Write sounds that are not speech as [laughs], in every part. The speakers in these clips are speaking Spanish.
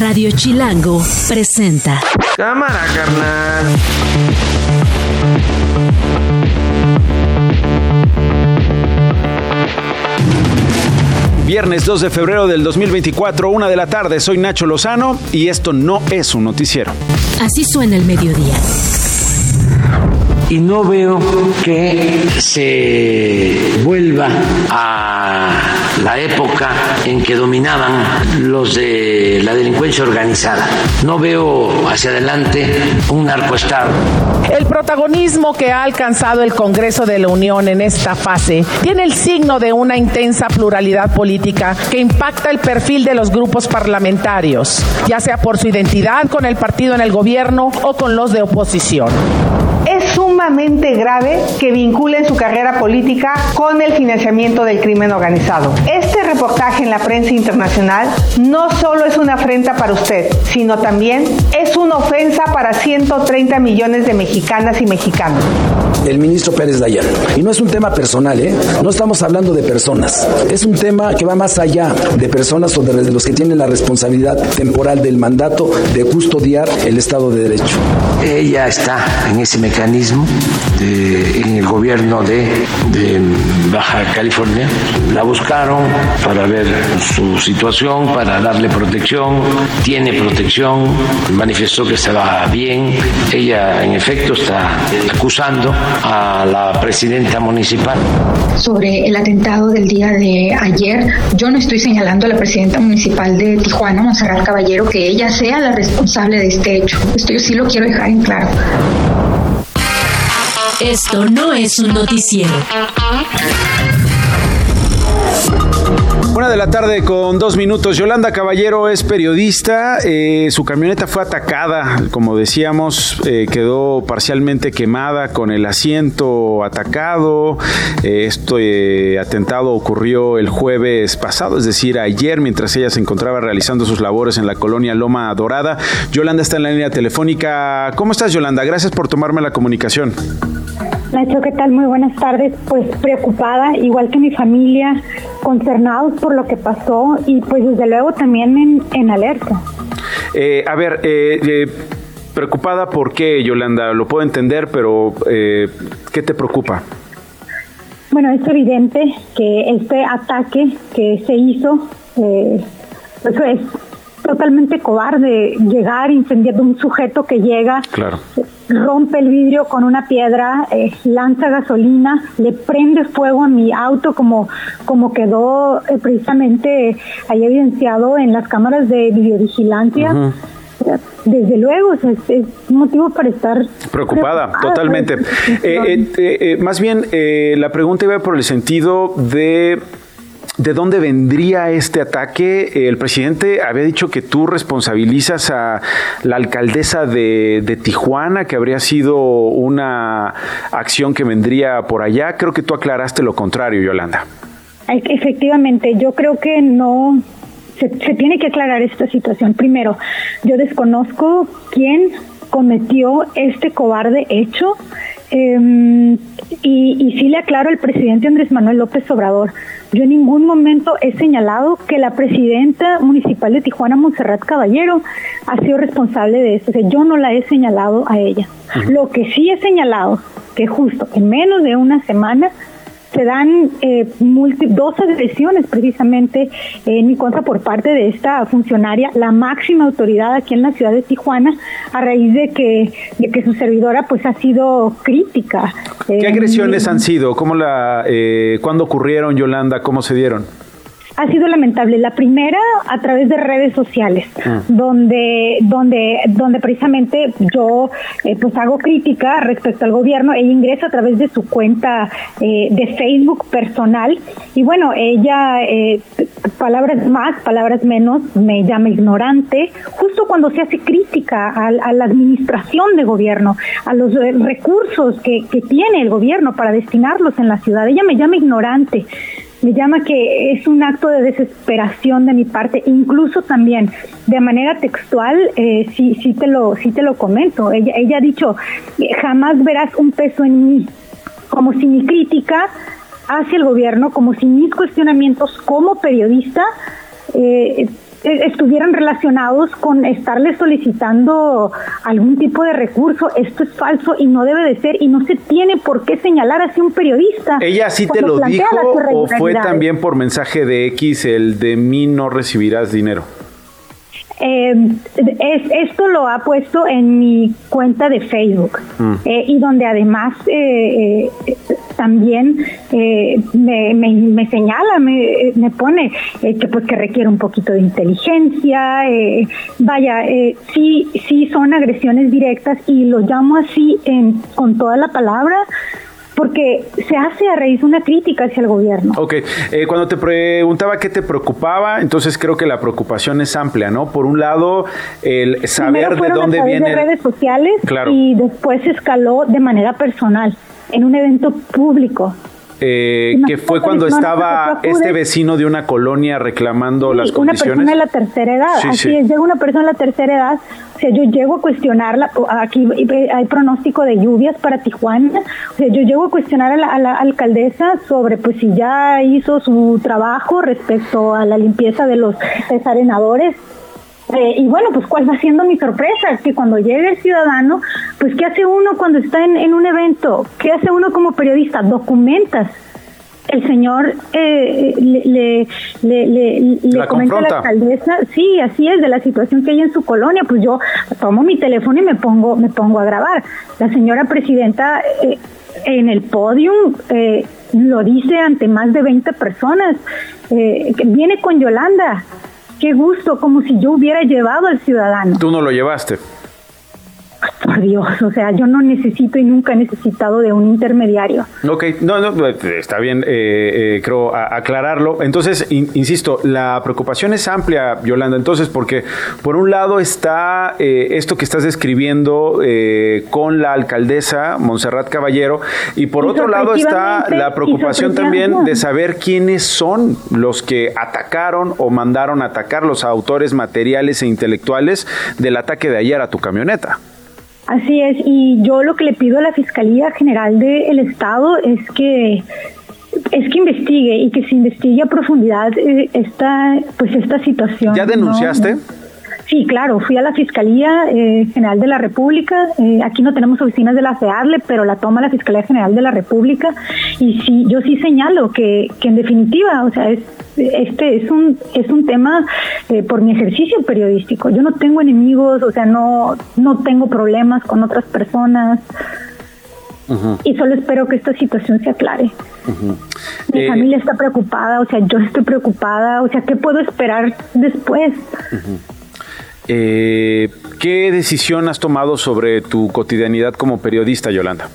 Radio Chilango presenta. Cámara, carnal. Viernes 2 de febrero del 2024, una de la tarde. Soy Nacho Lozano y esto no es un noticiero. Así suena el mediodía y no veo que se vuelva a la época en que dominaban los de la delincuencia organizada. No veo hacia adelante un narcoestado. El protagonismo que ha alcanzado el Congreso de la Unión en esta fase tiene el signo de una intensa pluralidad política que impacta el perfil de los grupos parlamentarios, ya sea por su identidad con el partido en el gobierno o con los de oposición es sumamente grave que vinculen su carrera política con el financiamiento del crimen organizado. Este reportaje en la prensa internacional no solo es una afrenta para usted, sino también es una ofensa para 130 millones de mexicanas y mexicanos. El ministro Pérez Dayan. Y no es un tema personal, ¿eh? No estamos hablando de personas. Es un tema que va más allá de personas o de los que tienen la responsabilidad temporal del mandato de custodiar el Estado de Derecho. Ella está en ese mecanismo mecanismo en el gobierno de, Baja California. La buscaron para ver su situación, para darle protección. Tiene protección, manifestó que estaba bien. Ella, en efecto, está acusando a la presidenta municipal. Sobre el atentado del día de ayer, yo no estoy señalando a la presidenta municipal de Tijuana, Monserrat Caballero, que ella sea la responsable de este hecho. Esto yo sí lo quiero dejar en claro. Esto no es un noticiero. De la tarde con dos minutos. Yolanda Caballero es periodista. Eh, su camioneta fue atacada, como decíamos, eh, quedó parcialmente quemada con el asiento atacado. Este atentado ocurrió el jueves pasado, es decir, ayer, mientras ella se encontraba realizando sus labores en la colonia Loma Dorada. Yolanda está en la línea telefónica. ¿Cómo estás, Yolanda? Gracias por tomarme la comunicación. Nacho, ¿qué tal? Muy buenas tardes. Pues preocupada, igual que mi familia, concernados por lo que pasó y pues desde luego también en, alerta. Eh, a ver, eh, eh, preocupada por qué, Yolanda, lo puedo entender, pero ¿qué te preocupa? Bueno, es evidente que este ataque que se hizo, pues es totalmente cobarde llegar incendiando un sujeto que llega, rompe el vidrio con una piedra, eh, lanza gasolina, le prende fuego a mi auto como, como quedó eh, precisamente ahí evidenciado en las cámaras de videovigilancia. Desde luego, es, motivo para estar preocupada, totalmente. Eh, más bien, la pregunta iba por el sentido de ¿De dónde vendría este ataque? El presidente había dicho que tú responsabilizas a la alcaldesa de, Tijuana, que habría sido una acción que vendría por allá. Creo que tú aclaraste lo contrario, Yolanda. Efectivamente, yo creo que no se, tiene que aclarar esta situación. Primero, yo desconozco quién cometió este cobarde hecho. Em, y, y sí le aclaro al presidente Andrés Manuel López Obrador, yo en ningún momento he señalado que la presidenta municipal de Tijuana, Montserrat Caballero, ha sido responsable de esto. yo no la he señalado a ella. Lo que sí he señalado, que justo en menos de una semana se dan eh, dos agresiones precisamente en mi contra por parte de esta funcionaria, la máxima autoridad aquí en la ciudad de Tijuana, a raíz de que, de que su servidora pues ha sido crítica. ¿Qué eh, agresiones han sido? ¿Cómo la, eh, ¿Cuándo ocurrieron, Yolanda? ¿Cómo se dieron? Ha sido lamentable. La primera a través de redes sociales, ah. donde, donde, donde precisamente yo eh, pues hago crítica respecto al gobierno. Ella ingresa a través de su cuenta eh, de Facebook personal y bueno, ella, eh, palabras más, palabras menos, me llama ignorante, justo cuando se hace crítica a, la administración de gobierno, a los recursos que, que tiene el gobierno para destinarlos en la ciudad. Ella me llama ignorante me llama que es un acto de desesperación de mi parte, incluso también de manera textual, eh, sí, te lo, sí te lo comento. Ella, ella ha dicho, jamás verás un peso en mí, como si mi crítica hacia el gobierno, como si mis cuestionamientos como periodista eh, estuvieran relacionados con estarle solicitando algún tipo de recurso. Esto es falso y no debe de ser y no se tiene por qué señalar así un periodista. ¿Ella sí te lo dijo o fue también por mensaje de X el de mí no recibirás dinero? Eh, es, esto lo ha puesto en mi cuenta de Facebook mm. eh, y donde además eh, eh también eh, me, me, señala, me, me pone que pues que requiere un poquito de inteligencia, vaya, sí, sí son agresiones directas y lo llamo así en, con toda la palabra porque se hace a raíz de una crítica hacia el gobierno. Ok, eh, cuando te preguntaba qué te preocupaba, entonces creo que la preocupación es amplia, ¿no? Por un lado, el saber de dónde viene. de redes sociales y después escaló de manera personal en un evento público. Eh, que fue cuando estaba este vecino de una colonia reclamando las condiciones. Una persona de la tercera edad, así es, llega una persona de la tercera edad, o sea, yo llego a cuestionarla, aquí hay pronóstico de lluvias para Tijuana, o sea, yo llego a cuestionar a la, a la alcaldesa sobre pues si ya hizo su trabajo respecto a la limpieza de los desarenadores, eh, y bueno, pues cuál va siendo mi sorpresa, que cuando llega el ciudadano, pues ¿qué hace uno cuando está en, un evento? ¿Qué hace uno como periodista? Documentas. El señor eh, le, le, comenta a la alcaldesa, sí, así es, de la situación que hay en su colonia, pues yo tomo mi teléfono y me pongo, me pongo a grabar. La señora presidenta eh, en el podium lo dice ante más de 20 personas, viene con Yolanda, qué gusto, como si yo hubiera llevado al ciudadano. Tú no lo llevaste. Por Dios, [laughs] o sea, yo no necesito y nunca he necesitado de un intermediario. Ok, no, no, está bien, eh, eh, creo, aclararlo. Entonces, insisto, la preocupación es amplia, Yolanda, entonces, porque por un lado está eh, esto que estás describiendo con la alcaldesa Montserrat Caballero, y por otro lado está la preocupación también de saber quiénes son los que atacaron o mandaron atacar los autores materiales e intelectuales del ataque de ayer a tu camioneta. Así es, y yo lo que le pido a la Fiscalía General del Estado es que es que investigue y que se investigue a profundidad eh, esta pues esta situación. ¿Ya denunciaste? Sí, claro, fui a la Fiscalía eh, General de la República. Eh, aquí no tenemos oficinas de la FEARLE, pero la toma la Fiscalía General de la República. Y sí, yo sí señalo que, que en definitiva, o sea, es, este es un es un tema eh, por mi ejercicio periodístico. Yo no tengo enemigos, o sea, no no tengo problemas con otras personas. Y solo espero que esta situación se aclare. Mi familia está preocupada, o sea, yo estoy preocupada, o sea, ¿qué puedo esperar después? Eh, ¿Qué decisión has tomado sobre tu cotidianidad como periodista, Yolanda?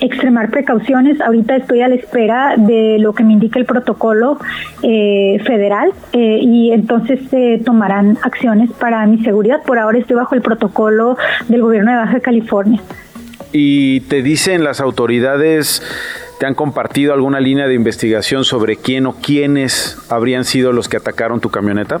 extremar precauciones. Ahorita estoy a la espera de lo que me indica el protocolo eh, federal eh, y entonces se tomarán acciones para mi seguridad. Por ahora estoy bajo el protocolo del gobierno de Baja California. ¿Y te dicen las autoridades, te han compartido alguna línea de investigación sobre quién o quiénes habrían sido los que atacaron tu camioneta?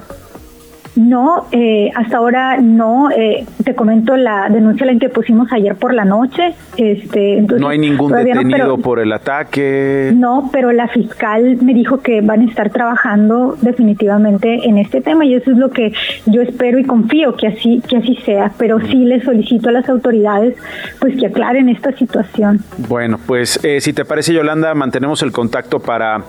No, eh, hasta ahora no. Eh, te comento la denuncia la que pusimos ayer por la noche. Este, no hay ningún detenido por el ataque. No, pero la fiscal me dijo que van a estar trabajando definitivamente en este tema y eso es lo que yo espero y confío que así que así sea. Pero sí le solicito a las autoridades pues que aclaren esta situación. Bueno, pues eh, si te parece Yolanda, mantenemos el contacto para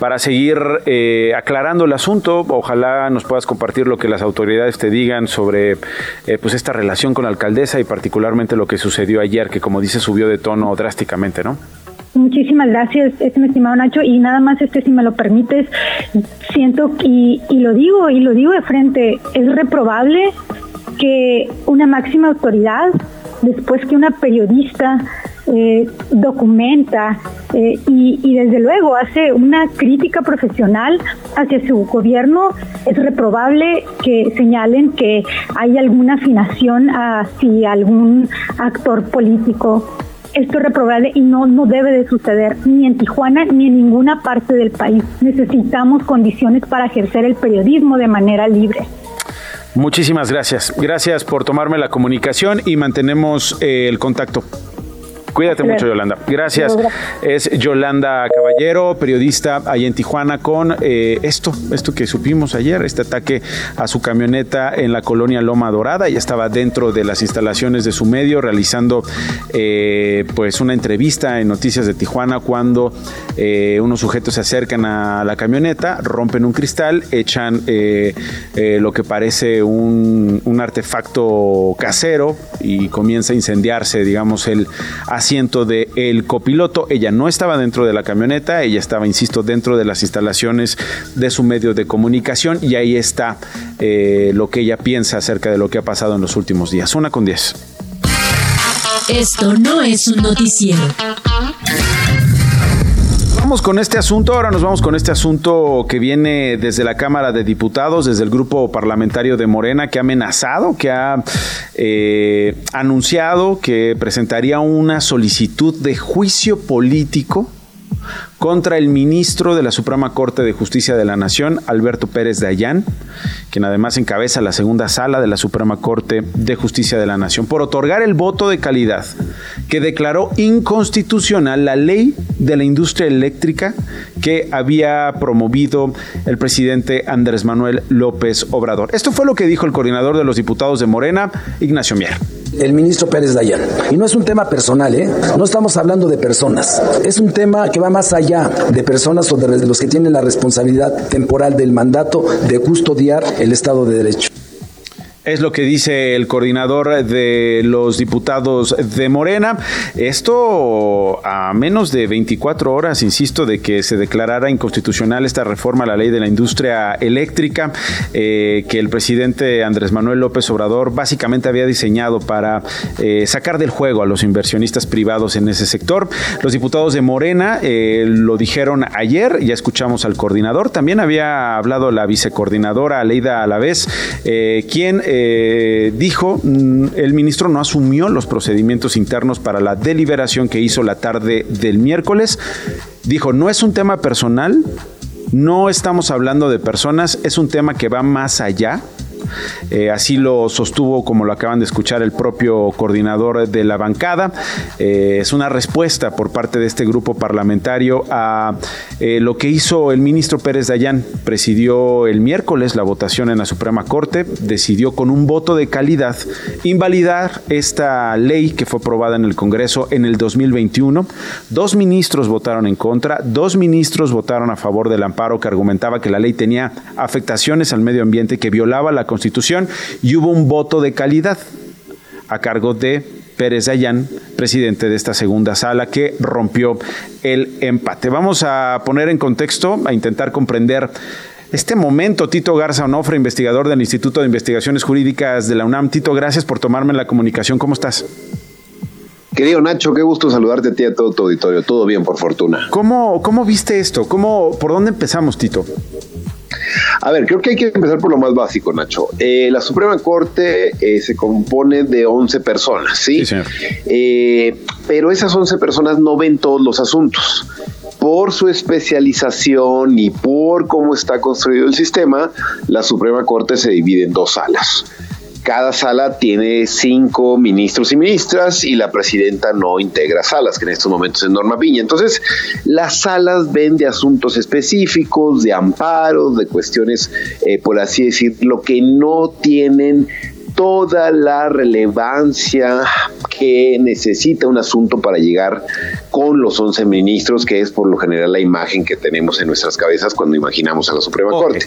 para seguir eh, aclarando el asunto. Ojalá nos puedas compartir lo que las autoridades te digan sobre eh, pues esta relación con la alcaldesa y particularmente lo que sucedió ayer, que como dice subió de tono drásticamente, ¿no? Muchísimas gracias, este, estimado Nacho. Y nada más, este, si me lo permites, siento y, y lo digo y lo digo de frente, es reprobable que una máxima autoridad, después que una periodista eh, documenta eh, y, desde luego hace una crítica profesional hacia su gobierno, es reprobable que señalen que hay alguna afinación hacia algún actor político. Esto es reprobable y no, no debe de suceder ni en Tijuana ni en ninguna parte del país. Necesitamos condiciones para ejercer el periodismo de manera libre. Muchísimas gracias. Gracias por tomarme la comunicación y mantenemos eh, el contacto. Cuídate mucho, Yolanda. Gracias. Es Yolanda Caballero, periodista ahí en Tijuana, con eh, esto, esto que supimos ayer, este ataque a su camioneta en la colonia Loma Dorada. Ella estaba dentro de las instalaciones de su medio realizando eh, pues una entrevista en Noticias de Tijuana cuando eh, unos sujetos se acercan a la camioneta, rompen un cristal, echan lo que parece un, un artefacto casero y comienza a incendiarse, digamos, el asiento del el copiloto. Ella no estaba dentro de la camioneta, ella estaba, insisto, dentro de las instalaciones de su medio de comunicación y ahí está eh, lo que ella piensa acerca de lo que ha pasado en los últimos días. Una con diez. Esto no es un noticiero con este asunto, ahora nos vamos con este asunto que viene desde la Cámara de Diputados, desde el grupo parlamentario de Morena, que ha amenazado, que ha eh, anunciado que presentaría una solicitud de juicio político contra el ministro de la Suprema Corte de Justicia de la Nación, Alberto Pérez de Ayán, quien además encabeza la segunda sala de la Suprema Corte de Justicia de la Nación, por otorgar el voto de calidad que declaró inconstitucional la ley de la industria eléctrica que había promovido el presidente Andrés Manuel López Obrador. Esto fue lo que dijo el coordinador de los diputados de Morena, Ignacio Mier el ministro Pérez Dayan. Y no es un tema personal, ¿eh? No estamos hablando de personas. Es un tema que va más allá de personas o de los que tienen la responsabilidad temporal del mandato de custodiar el Estado de Derecho. Es lo que dice el coordinador de los diputados de Morena. Esto a menos de 24 horas, insisto, de que se declarara inconstitucional esta reforma a la ley de la industria eléctrica eh, que el presidente Andrés Manuel López Obrador básicamente había diseñado para eh, sacar del juego a los inversionistas privados en ese sector. Los diputados de Morena eh, lo dijeron ayer, ya escuchamos al coordinador, también había hablado la vicecoordinadora Aleida Alavés, quien eh, dijo, mm, el ministro no asumió los procedimientos internos para la deliberación que hizo la tarde del miércoles. Dijo, no es un tema personal, no estamos hablando de personas, es un tema que va más allá eh, así lo sostuvo, como lo acaban de escuchar, el propio coordinador de la bancada. Eh, es una respuesta por parte de este grupo parlamentario a eh, lo que hizo el ministro Pérez Dayán. Presidió el miércoles la votación en la Suprema Corte, decidió con un voto de calidad invalidar esta ley que fue aprobada en el Congreso en el 2021. Dos ministros votaron en contra, dos ministros votaron a favor del amparo que argumentaba que la ley tenía afectaciones al medio ambiente que violaba la Constitución y hubo un voto de calidad a cargo de Pérez Dayán, presidente de esta segunda sala, que rompió el empate. Vamos a poner en contexto, a intentar comprender este momento. Tito Garza Onofre, investigador del Instituto de Investigaciones Jurídicas de la UNAM. Tito, gracias por tomarme la comunicación. ¿Cómo estás? Querido Nacho, qué gusto saludarte a ti y a todo tu auditorio. Todo bien, por fortuna. ¿Cómo, cómo viste esto? ¿Cómo, ¿Por dónde empezamos, Tito? A ver, creo que hay que empezar por lo más básico, Nacho. Eh, la Suprema Corte eh, se compone de 11 personas, ¿sí? sí eh, pero esas 11 personas no ven todos los asuntos. Por su especialización y por cómo está construido el sistema, la Suprema Corte se divide en dos salas cada sala tiene cinco ministros y ministras y la presidenta no integra salas, que en estos momentos es Norma Piña. Entonces, las salas ven de asuntos específicos, de amparos, de cuestiones, eh, por así decirlo, que no tienen toda la relevancia que necesita un asunto para llegar con los 11 ministros, que es por lo general la imagen que tenemos en nuestras cabezas cuando imaginamos a la Suprema Corte.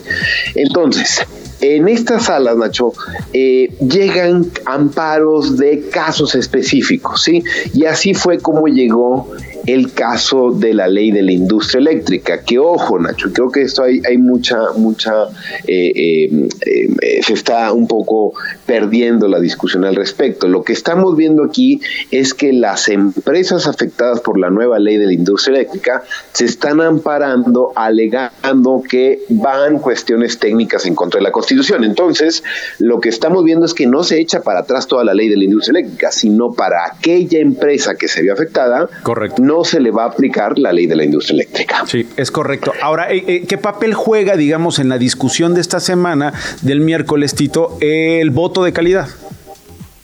Entonces, en estas salas, Nacho, eh, llegan amparos de casos específicos, ¿sí? Y así fue como llegó el caso de la ley de la industria eléctrica, que ojo, Nacho, creo que esto hay, hay mucha, mucha, eh, eh, se está un poco perdiendo la discusión al respecto. Lo que estamos viendo aquí es que las empresas afectadas por la nueva ley de la industria eléctrica se están amparando, alegando que van cuestiones técnicas en contra de la Constitución. Entonces, lo que estamos viendo es que no se echa para atrás toda la ley de la industria eléctrica, sino para aquella empresa que se vio afectada, Correcto. no se le va a aplicar la ley de la industria eléctrica. Sí, es correcto. Ahora, eh, eh, ¿qué papel juega, digamos, en la discusión de esta semana del miércoles, Tito, el voto de calidad?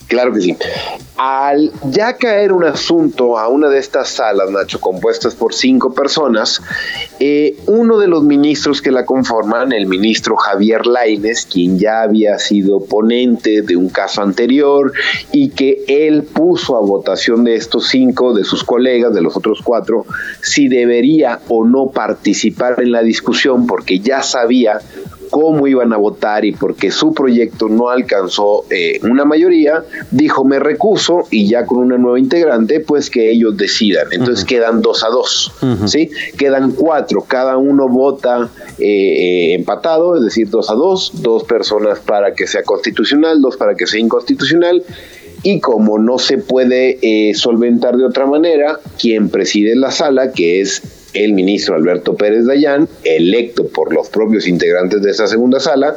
Claro que sí. al ya caer un asunto a una de estas salas, Nacho, compuestas por cinco personas, eh, uno de los ministros que la conforman, el ministro Javier Laines, quien ya había sido ponente de un caso anterior y que él puso a votación de estos cinco, de sus colegas, de los otros cuatro, si debería o no participar en la discusión porque ya sabía cómo iban a votar y porque su proyecto no alcanzó eh, una mayoría, dijo me recuso y ya con una nueva integrante, pues que ellos decidan. Entonces quedan dos a dos, ¿sí? Quedan cuatro, cada uno vota eh, eh, empatado, es decir, dos a dos, dos personas para que sea constitucional, dos para que sea inconstitucional. Y como no se puede solventar de otra manera, quien preside la sala, que es el ministro Alberto Pérez Dayán, electo por los propios integrantes de esa segunda sala,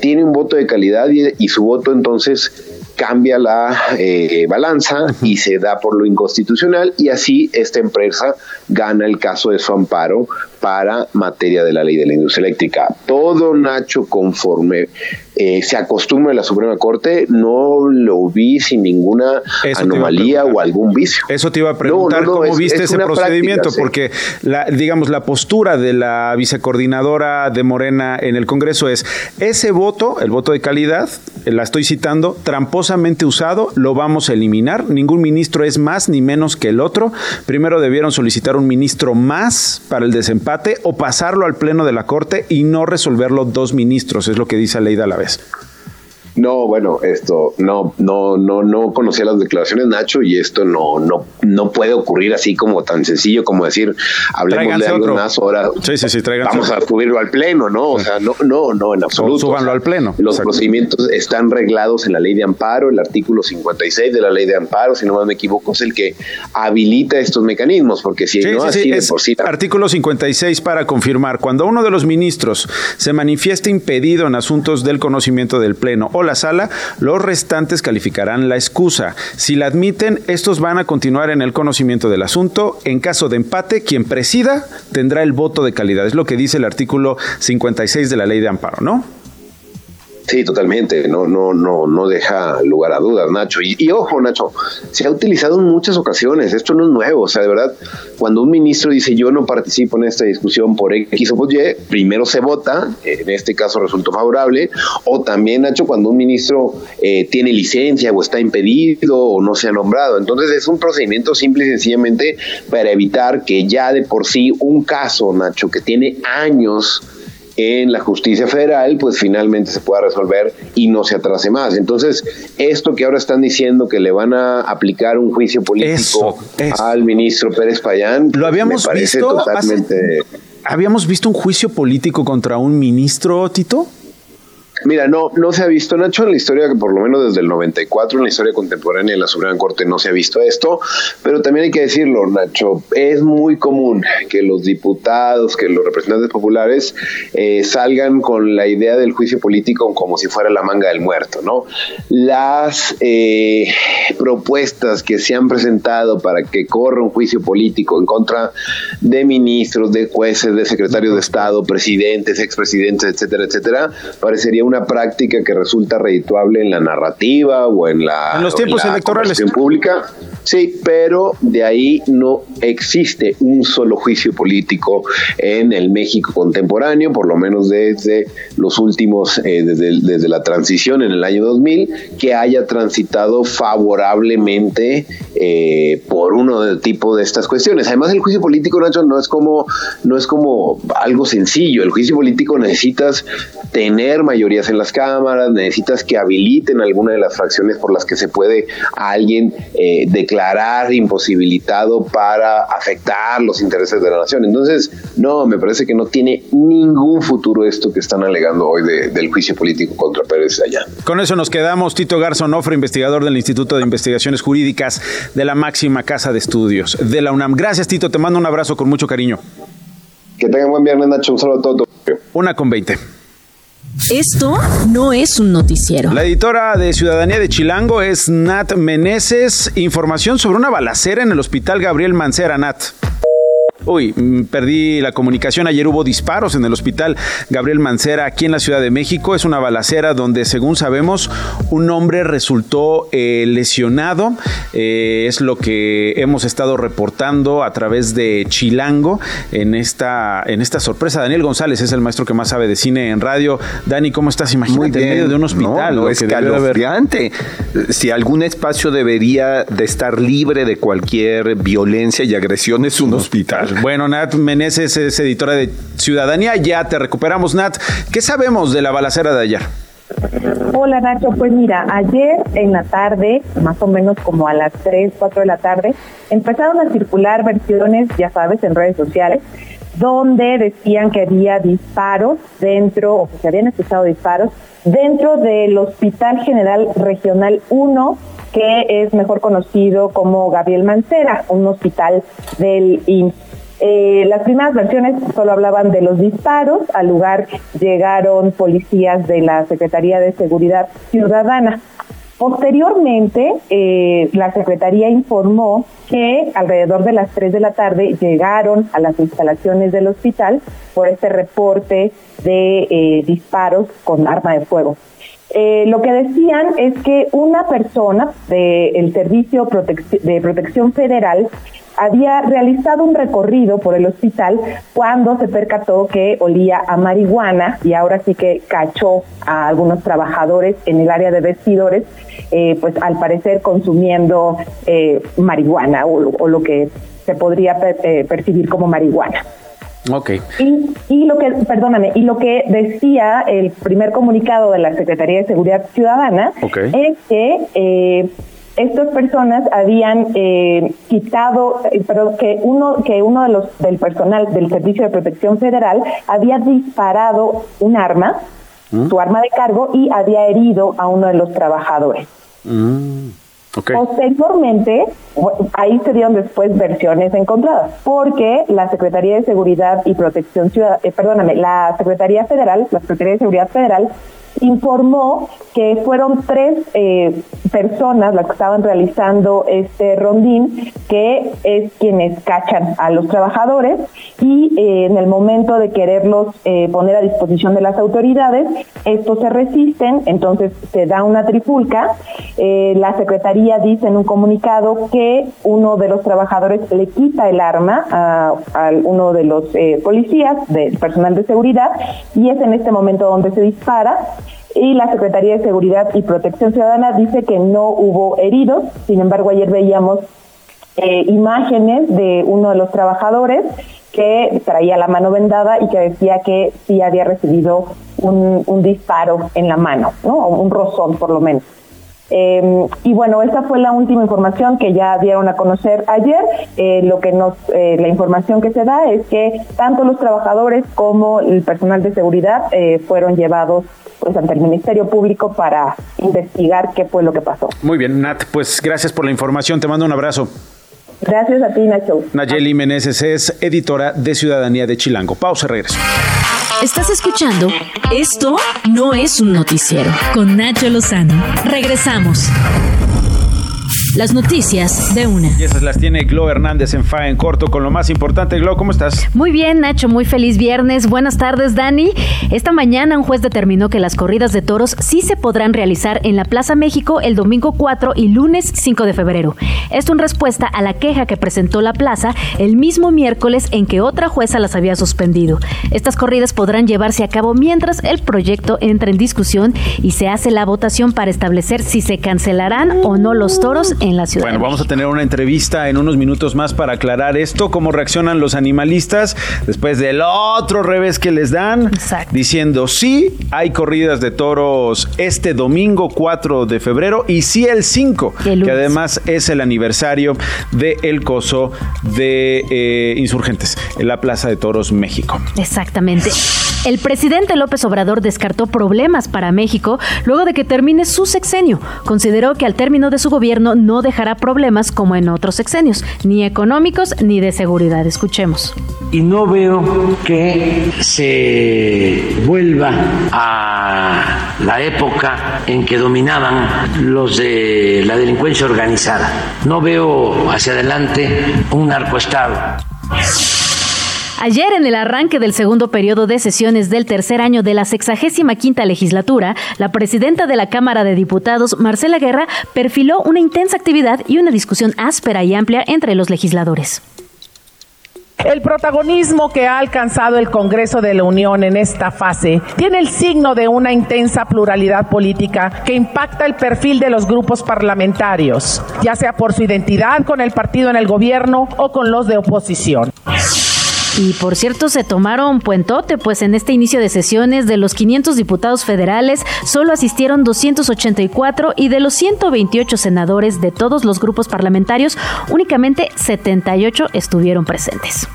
tiene un voto de calidad y, su voto entonces cambia la eh, balanza y se da por lo inconstitucional y así esta empresa gana el caso de su amparo para materia de la ley de la industria eléctrica. Todo Nacho conforme eh, se acostumbra en la Suprema Corte, no lo vi sin ninguna anomalía o algún vicio. Eso te iba a preguntar, ¿cómo viste ese procedimiento? Porque, la, digamos, la postura de la vicecoordinadora de Morena en el Congreso es, ese voto, el voto de calidad, la estoy citando, tramposamente usado, lo vamos a eliminar, ningún ministro es más ni menos que el otro, primero debieron solicitar un ministro más para el o pasarlo al Pleno de la Corte y no resolverlo dos ministros, es lo que dice Leida la vez. No, bueno, esto no, no, no, no conocía las declaraciones Nacho y esto no, no, no puede ocurrir así como tan sencillo como decir hablemos de algo más ahora. Sí, sí, sí, vamos a subirlo al pleno, ¿no? O sea, no, no, no, en absoluto. Súbanlo al pleno. Los procedimientos están reglados en la ley de amparo, el artículo 56 de la ley de amparo, si no más me equivoco, es el que habilita estos mecanismos, porque si no así de por sí. Artículo 56 para confirmar, cuando uno de los ministros se manifiesta impedido en asuntos del conocimiento del pleno o la sala, los restantes calificarán la excusa. Si la admiten, estos van a continuar en el conocimiento del asunto. En caso de empate, quien presida tendrá el voto de calidad. Es lo que dice el artículo 56 de la ley de amparo, ¿no? Sí, totalmente, no, no, no, no deja lugar a dudas, Nacho. Y, ojo, Nacho, se ha utilizado en muchas ocasiones, esto no es nuevo, o sea, de verdad, cuando un ministro dice yo no participo en esta discusión por X o por Y, primero se vota, en este caso resultó favorable, o también, Nacho, cuando un ministro eh, tiene licencia o está impedido o no se ha nombrado. Entonces es un procedimiento simple y sencillamente para evitar que ya de por sí un caso, Nacho, que tiene años, en la justicia federal, pues finalmente se pueda resolver y no se atrase más. Entonces, esto que ahora están diciendo que le van a aplicar un juicio político al ministro Pérez Payán, lo habíamos visto totalmente... ¿Habíamos visto un juicio político contra un ministro, Tito? Mira, no, no se ha visto, Nacho, en la historia, que por lo menos desde el 94, en la historia contemporánea de la Suprema Corte no se ha visto esto, pero también hay que decirlo, Nacho, es muy común que los diputados, que los representantes populares eh, salgan con la idea del juicio político como si fuera la manga del muerto, ¿no? Las eh, propuestas que se han presentado para que corra un juicio político en contra de ministros, de jueces, de secretarios de Estado, presidentes, expresidentes, etcétera, etcétera, parecería una práctica que resulta redituable en la narrativa o en la, en los tiempos electorales pública. Sí, pero de ahí no existe un solo juicio político en el México contemporáneo, por lo menos desde los últimos, eh, desde, desde, la transición en el año 2000, que haya transitado favorablemente eh, por uno del tipo de estas cuestiones. Además, el juicio político, Nacho, no es como, no es como algo sencillo. El juicio político necesitas tener en las cámaras, necesitas que habiliten alguna de las fracciones por las que se puede a alguien eh, declarar imposibilitado para afectar los intereses de la nación. Entonces, no, me parece que no tiene ningún futuro esto que están alegando hoy del juicio político contra Pérez allá. Con eso nos quedamos. Tito Garzón Ofre, investigador del Instituto de Investigaciones Jurídicas de la máxima casa de estudios de la UNAM. Gracias, Tito. Te mando un abrazo con mucho cariño. Que tengan buen viernes, Nacho. Un saludo a todos. Una con veinte. Esto no es un noticiero. La editora de Ciudadanía de Chilango es Nat Meneses. Información sobre una balacera en el Hospital Gabriel Mancera, Nat. Uy, mm, perdí la comunicación. Ayer hubo disparos en el hospital Gabriel Mancera aquí en la Ciudad de México. Es una balacera donde, según sabemos, un hombre resultó eh, lesionado. Eh, es lo que hemos estado reportando a través de Chilango en esta, en esta sorpresa. Daniel González es el maestro que más sabe de cine en radio. Dani, ¿cómo estás? Imagínate en medio de un hospital. No, es escalofriante. Si algún espacio debería de estar libre de cualquier violencia y agresión es un hospital. Bueno, Nat Meneses es editora de Ciudadanía. Ya te recuperamos, Nat. ¿Qué sabemos de la balacera de ayer? Hola Nacho, pues mira, ayer en la tarde, más o menos como a las 3, 4 de la tarde, empezaron a circular versiones, ya sabes, en redes sociales, donde decían que había disparos dentro, o que se habían escuchado disparos, dentro del Hospital General Regional 1, que es mejor conocido como Gabriel Mancera, un hospital del IMSS. Eh, las primeras versiones solo hablaban de los disparos. Al lugar llegaron policías de la Secretaría de Seguridad Ciudadana. Posteriormente, eh, la Secretaría informó que alrededor de las 3 de la tarde llegaron a las instalaciones del hospital por este reporte de eh, disparos con arma de fuego. Lo que decían es que una persona del Servicio de Protección Federal había realizado un recorrido por el hospital cuando se percató que olía a marihuana y ahora sí que cachó a algunos trabajadores en el área de vestidores, eh, pues al parecer consumiendo eh, marihuana o, lo que se podría eh, percibir como marihuana. Ok. Y, y, lo que, perdóname, y lo que decía el primer comunicado de la Secretaría de Seguridad Ciudadana es que estas personas habían eh, quitado, eh, pero que uno que uno de los del personal del Servicio de Protección Federal había disparado un arma, ¿Mm? su arma de cargo y había herido a uno de los trabajadores. Mm, Posteriormente, ahí se dieron después versiones encontradas, porque la Secretaría de Seguridad y Protección Ciudadana, eh, perdóname, la Secretaría Federal, la Secretaría de Seguridad Federal informó que fueron tres eh, personas las que estaban realizando este rondín, que es quienes cachan a los trabajadores y eh, en el momento de quererlos poner a disposición de las autoridades, estos se resisten, entonces se da una trifulca. la Secretaría dice en un comunicado que uno de los trabajadores le quita el arma a, uno de los policías, del personal de seguridad, y es en este momento donde se dispara y la Secretaría de Seguridad y Protección Ciudadana dice que no hubo heridos, sin embargo ayer veíamos eh, imágenes de uno de los trabajadores que traía la mano vendada y que decía que sí había recibido un, disparo en la mano, ¿no? un rozón por lo menos. Em, y bueno, esa fue la última información que ya dieron a conocer ayer. Eh, lo que nos, eh, la información que se da es que tanto los trabajadores como el personal de seguridad fueron llevados pues ante el Ministerio Público para investigar qué fue lo que pasó. Muy bien, Nat, pues gracias por la información, te mando un abrazo. Gracias a ti, Nacho. Nayeli Meneses es editora de Ciudadanía de Chilango. Pausa, regreso. Estás escuchando Esto no es un noticiero con Nacho Lozano. Regresamos. Las noticias de una. Y esas las tiene Glo Hernández en FA en corto con lo más importante. Glo, ¿cómo estás? Muy bien, Nacho, muy feliz viernes. Buenas tardes, Dani. Esta mañana un juez determinó que las corridas de toros sí se podrán realizar en la Plaza México el domingo 4 y lunes 5 de febrero. Esto en respuesta a la queja que presentó la plaza el mismo miércoles en que otra jueza las había suspendido. Estas corridas podrán llevarse a cabo mientras el proyecto entra en discusión y se hace la votación para establecer si se cancelarán o no los toros en la ciudad. Bueno, vamos a tener una entrevista en unos minutos más para aclarar esto, cómo reaccionan los animalistas después del otro revés que les dan, diciendo sí, hay corridas de toros este domingo 4 de febrero y sí el 5, que además es el aniversario del el coso de eh, insurgentes en la Plaza de Toros México. Exactamente. El presidente López Obrador descartó problemas para México luego de que termine su sexenio. Consideró que al término de su gobierno no dejará problemas como en otros sexenios, ni económicos ni de seguridad. Escuchemos. Y no veo que se vuelva a la época en que dominaban los de la delincuencia organizada. No veo hacia adelante un narcoestado. Ayer, en el arranque del segundo periodo de sesiones del tercer año de la sexagésima quinta legislatura, la presidenta de la Cámara de Diputados, Marcela Guerra, perfiló una intensa actividad y una discusión áspera y amplia entre los legisladores. El protagonismo que ha alcanzado el Congreso de la Unión en esta fase tiene el signo de una intensa pluralidad política que impacta el perfil de los grupos parlamentarios, ya sea por su identidad con el partido en el gobierno o con los de oposición. Y por cierto, se tomaron puentote, pues en este inicio de sesiones de los 500 diputados federales solo asistieron 284 y de los 128 senadores de todos los grupos parlamentarios, únicamente 78 estuvieron presentes.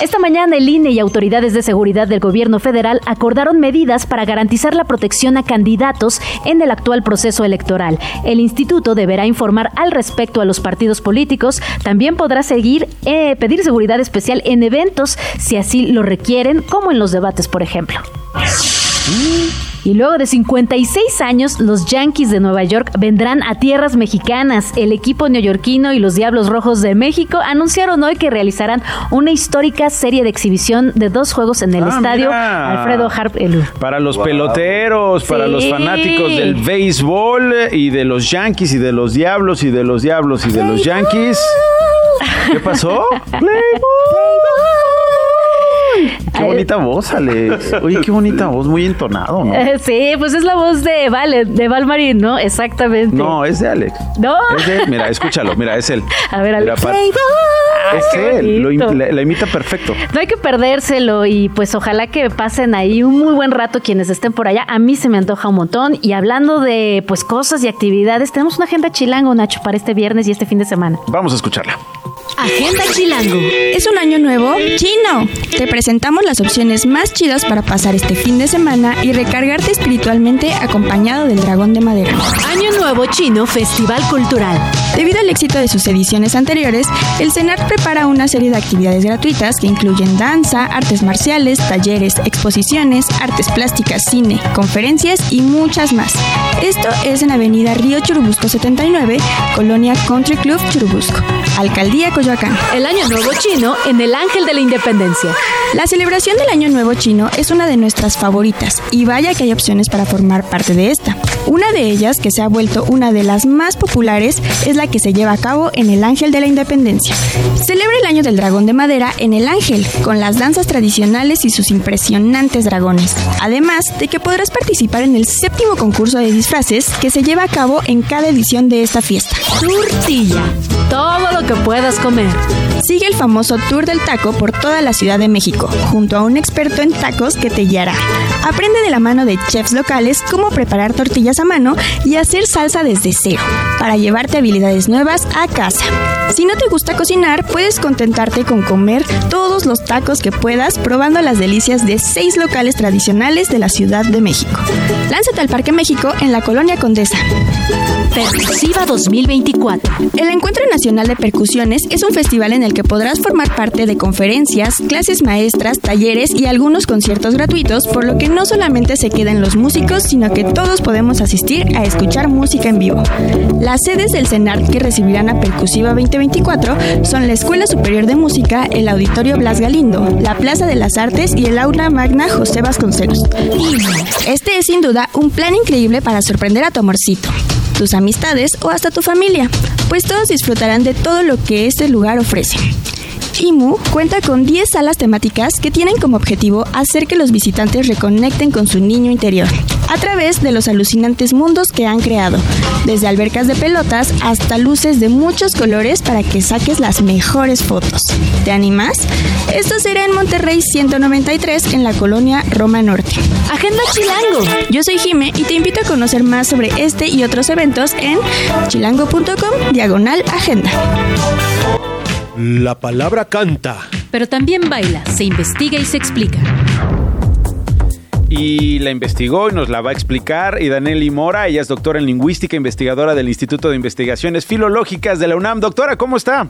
Esta mañana el INE y autoridades de seguridad del gobierno federal acordaron medidas para garantizar la protección a candidatos en el actual proceso electoral. El instituto deberá informar al respecto a los partidos políticos. También podrá seguir eh, pedir seguridad especial en eventos si así lo requieren, como en los debates, por ejemplo. Y luego de 56 años, los Yankees de Nueva York vendrán a tierras mexicanas. El equipo neoyorquino y los Diablos Rojos de México anunciaron hoy que realizarán una histórica serie de exhibición de dos juegos en el ah, estadio Alfredo Harp Elur. Para los peloteros, para los fanáticos del béisbol y de los Yankees y de los Diablos y de los Diablos y de los Yankees. ¿Qué pasó? [laughs] Qué bonita voz, Alex. [laughs] Oye, qué bonita voz, muy entonado, ¿no? Sí, pues es la voz de Val, de Val Marín, ¿no? Exactamente. No, es de Alex. No. Es de, mira, escúchalo, mira, es él. [laughs] A ver, Alex. Es él, lo, la, imita perfecto. No hay que perdérselo y pues ojalá que pasen ahí un muy buen rato quienes estén por allá. A mí se me antoja un montón. Y hablando de pues cosas y actividades, tenemos una agenda chilango, Nacho, para este viernes y este fin de semana. Vamos a escucharla. Agenda Chilango. Es un año nuevo chino. Te presentamos las opciones más chidas para pasar este fin de semana y recargarte espiritualmente acompañado del dragón de madera. Año Nuevo Chino Festival Cultural. Debido al éxito de sus ediciones anteriores, el CENAR prepara una serie de actividades gratuitas que incluyen danza, artes marciales, talleres, exposiciones, artes plásticas, cine, conferencias y muchas más. Esto es en Avenida Río Churubusco 79, Colonia Country Club Churubusco, Alcaldía Coyoacán. El Año Nuevo Chino en el Ángel de la Independencia. La celebración del Año Nuevo Chino es una de nuestras favoritas y vaya que hay opciones para formar parte de esta. Una de ellas, que se ha vuelto una de las más populares, es la que se lleva a cabo en el Ángel de la Independencia. Celebra el Año del Dragón de Madera en el Ángel, con las danzas tradicionales y sus impresionantes dragones. Además de que podrás participar en el séptimo concurso de disfraces que se lleva a cabo en cada edición de esta fiesta. Tortilla. Todo lo que puedas comer. Sigue el famoso Tour del Taco por toda la Ciudad de México, junto a un experto en tacos que te guiará. Aprende de la mano de chefs locales cómo preparar tortillas a mano y hacer salsa desde cero, para llevarte habilidades nuevas a casa. Si no te gusta cocinar, puedes contentarte con comer todos los tacos que puedas probando las delicias de seis locales tradicionales de la Ciudad de México. Lánzate al Parque México en la Colonia Condesa. Percusiva 2024. El Encuentro Nacional de Percusiones es un festival en el que podrás formar parte de conferencias, clases maestras, talleres y algunos conciertos gratuitos, por lo que no solamente se quedan los músicos, sino que todos podemos asistir a escuchar música en vivo. Las sedes del CENART que recibirán a Percusiva 2024 son la Escuela Superior de Música, el Auditorio Blas Galindo, la Plaza de las Artes y el Aula Magna José Vasconcelos. Este es sin duda un plan increíble para sorprender a tu amorcito amistades o hasta tu familia, pues todos disfrutarán de todo lo que este lugar ofrece. IMU cuenta con 10 salas temáticas que tienen como objetivo hacer que los visitantes reconecten con su niño interior, a través de los alucinantes mundos que han creado, desde albercas de pelotas hasta luces de muchos colores para que saques las mejores fotos. ¿Te animas? Esto será en Monterrey 193 en la colonia Roma Norte. Agenda Chilango. Yo soy Jime y te invito a conocer más sobre este y otros eventos en chilango.com diagonal agenda. La palabra canta. Pero también baila, se investiga y se explica. Y la investigó y nos la va a explicar. Y Daniel Mora, ella es doctora en lingüística, investigadora del Instituto de Investigaciones Filológicas de la UNAM. Doctora, ¿cómo está?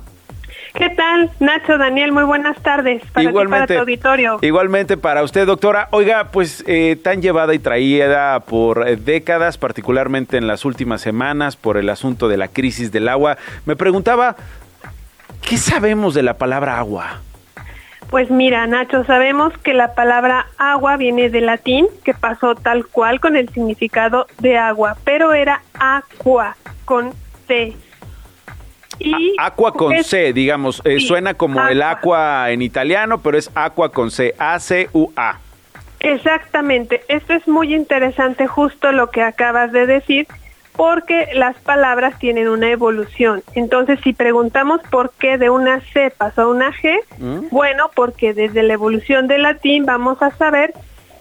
¿Qué tal, Nacho, Daniel? Muy buenas tardes para igualmente, para tu auditorio. Igualmente para usted, doctora. Oiga, pues eh, tan llevada y traída por eh, décadas, particularmente en las últimas semanas, por el asunto de la crisis del agua. Me preguntaba, ¿Qué sabemos de la palabra agua? Pues mira, Nacho, sabemos que la palabra agua viene del latín, que pasó tal cual con el significado de agua, pero era aqua con C. Y aqua con C, digamos, eh, suena como el aqua en italiano, pero es aqua con C, A-C-U-A. Exactamente, esto es muy interesante justo lo que acabas de decir, porque las palabras tienen una evolución. Entonces, si preguntamos por qué de una C pasó a una G, mm. bueno, porque desde la evolución del latín vamos a saber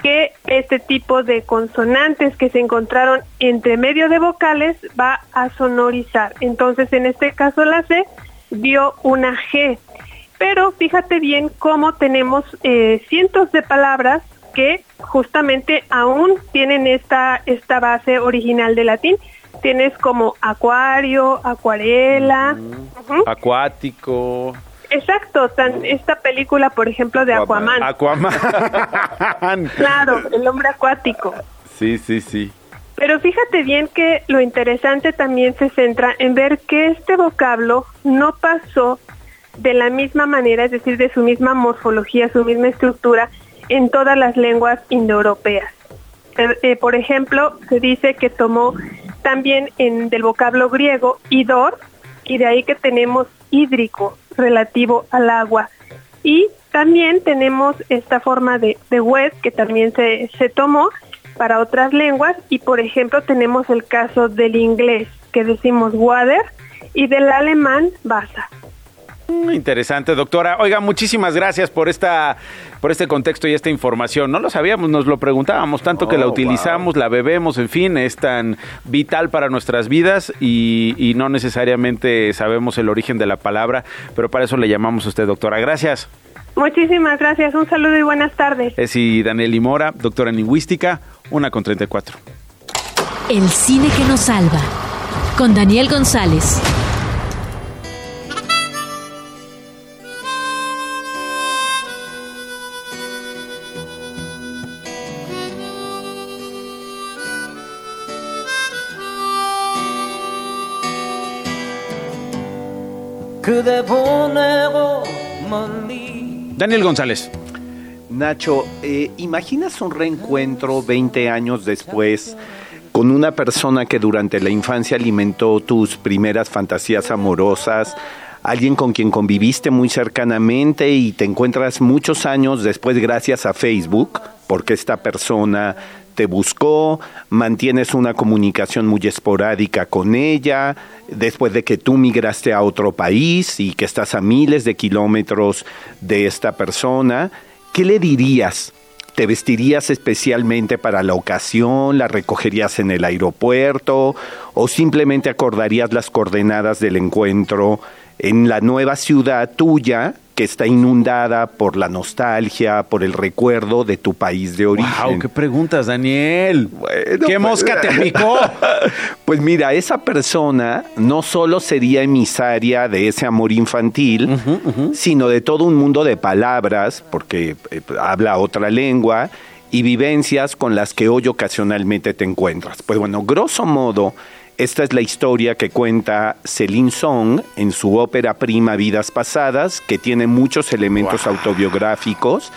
que este tipo de consonantes que se encontraron entre medio de vocales va a sonorizar. Entonces, en este caso la C dio una G. Pero fíjate bien cómo tenemos eh, cientos de palabras que justamente aún tienen esta, esta base original de latín tienes como acuario, acuarela, acuático. Exacto, tan, esta película, por ejemplo, de Aquaman. Aquaman. [laughs] claro, el hombre acuático. Sí, sí, sí. Pero fíjate bien que lo interesante también se centra en ver que este vocablo no pasó de la misma manera, es decir, de su misma morfología, su misma estructura en todas las lenguas indoeuropeas. Eh, eh, por ejemplo, se dice que tomó también en del vocablo griego idor y de ahí que tenemos hídrico relativo al agua y también tenemos esta forma de, de web que también se, se tomó para otras lenguas y por ejemplo tenemos el caso del inglés que decimos water y del alemán basa. Interesante, doctora. Oiga, muchísimas gracias por esta por este contexto y esta información. No lo sabíamos, nos lo preguntábamos, tanto que la oh, utilizamos, la bebemos, en fin, es tan vital para nuestras vidas y, no necesariamente sabemos el origen de la palabra, pero para eso le llamamos a usted, doctora. Gracias. Muchísimas gracias, un saludo y buenas tardes. Es y Daniel Limora, doctora en lingüística, una con 34. El cine que nos salva, con Daniel González. Daniel González. Nacho, eh, ¿imaginas un reencuentro 20 años después con una persona que durante la infancia alimentó tus primeras fantasías amorosas? Alguien con quien conviviste muy cercanamente y te encuentras muchos años después gracias a Facebook, porque esta persona buscó, mantienes una comunicación muy esporádica con ella, después de que tú migraste a otro país y que estás a miles de kilómetros de esta persona, ¿qué le dirías? ¿Te vestirías especialmente para la ocasión? ¿La recogerías en el aeropuerto? ¿O simplemente acordarías las coordenadas del encuentro en la nueva ciudad tuya que está inundada por la nostalgia, por el recuerdo de tu país de origen. Wow, qué preguntas, Daniel. ¿Qué pues, mosca te picó? [laughs] pues mira, esa persona no solo sería emisaria de ese amor infantil, sino de todo un mundo de palabras, porque eh, habla otra lengua y vivencias con las que hoy ocasionalmente te encuentras. Pues bueno, grosso modo, esta es la historia que cuenta Celine Song en su ópera prima Vidas Pasadas, que tiene muchos elementos autobiográficos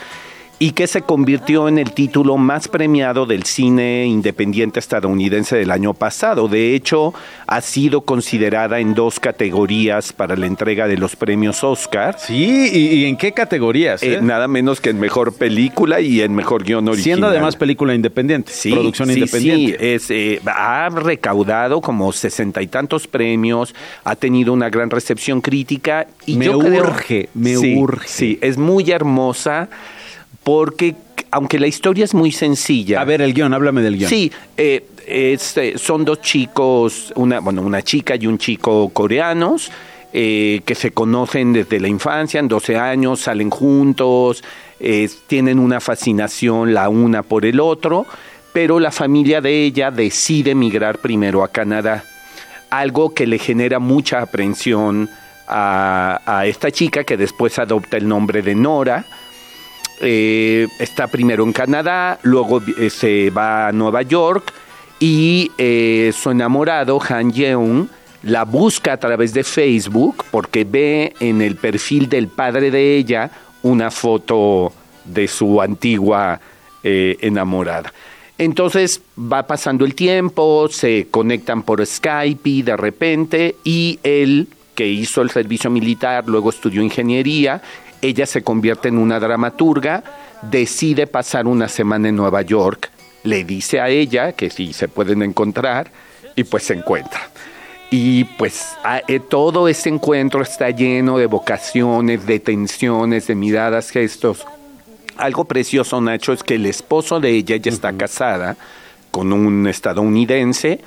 y que se convirtió en el título más premiado del cine independiente estadounidense del año pasado. De hecho, ha sido considerada en dos categorías para la entrega de los premios Oscar. Sí, ¿y, en qué categorías? Eh, eh? nada menos que en mejor película y en mejor guion original. Siendo además película independiente, sí, producción independiente. Sí, eh, ha recaudado como sesenta y tantos premios, ha tenido una gran recepción crítica y me urge, me urge. Sí, es muy hermosa porque aunque la historia es muy sencilla. A ver, el guion, háblame del guion. Sí, eh, eh, son dos chicos, una, bueno, una chica y un chico coreanos. Eh, que se conocen desde la infancia, en 12 años, salen juntos, tienen una fascinación la una por el otro, pero la familia de ella decide emigrar primero a Canadá, algo que le genera mucha aprensión a, a esta chica que después adopta el nombre de Nora, eh, está primero en Canadá, luego eh, se va a Nueva York y eh, su enamorado, Han Yeung, la busca a través de Facebook porque ve en el perfil del padre de ella una foto de su antigua enamorada. Entonces va pasando el tiempo, se conectan por Skype de repente, y él, que hizo el servicio militar, luego estudió ingeniería, ella se convierte en una dramaturga, decide pasar una semana en Nueva York, le dice a ella que si se pueden encontrar, y pues se encuentran. Y pues eh, todo ese encuentro está lleno de vocaciones, de tensiones, de miradas, gestos. Algo precioso, Nacho, es que el esposo de ella ya está casada con un estadounidense,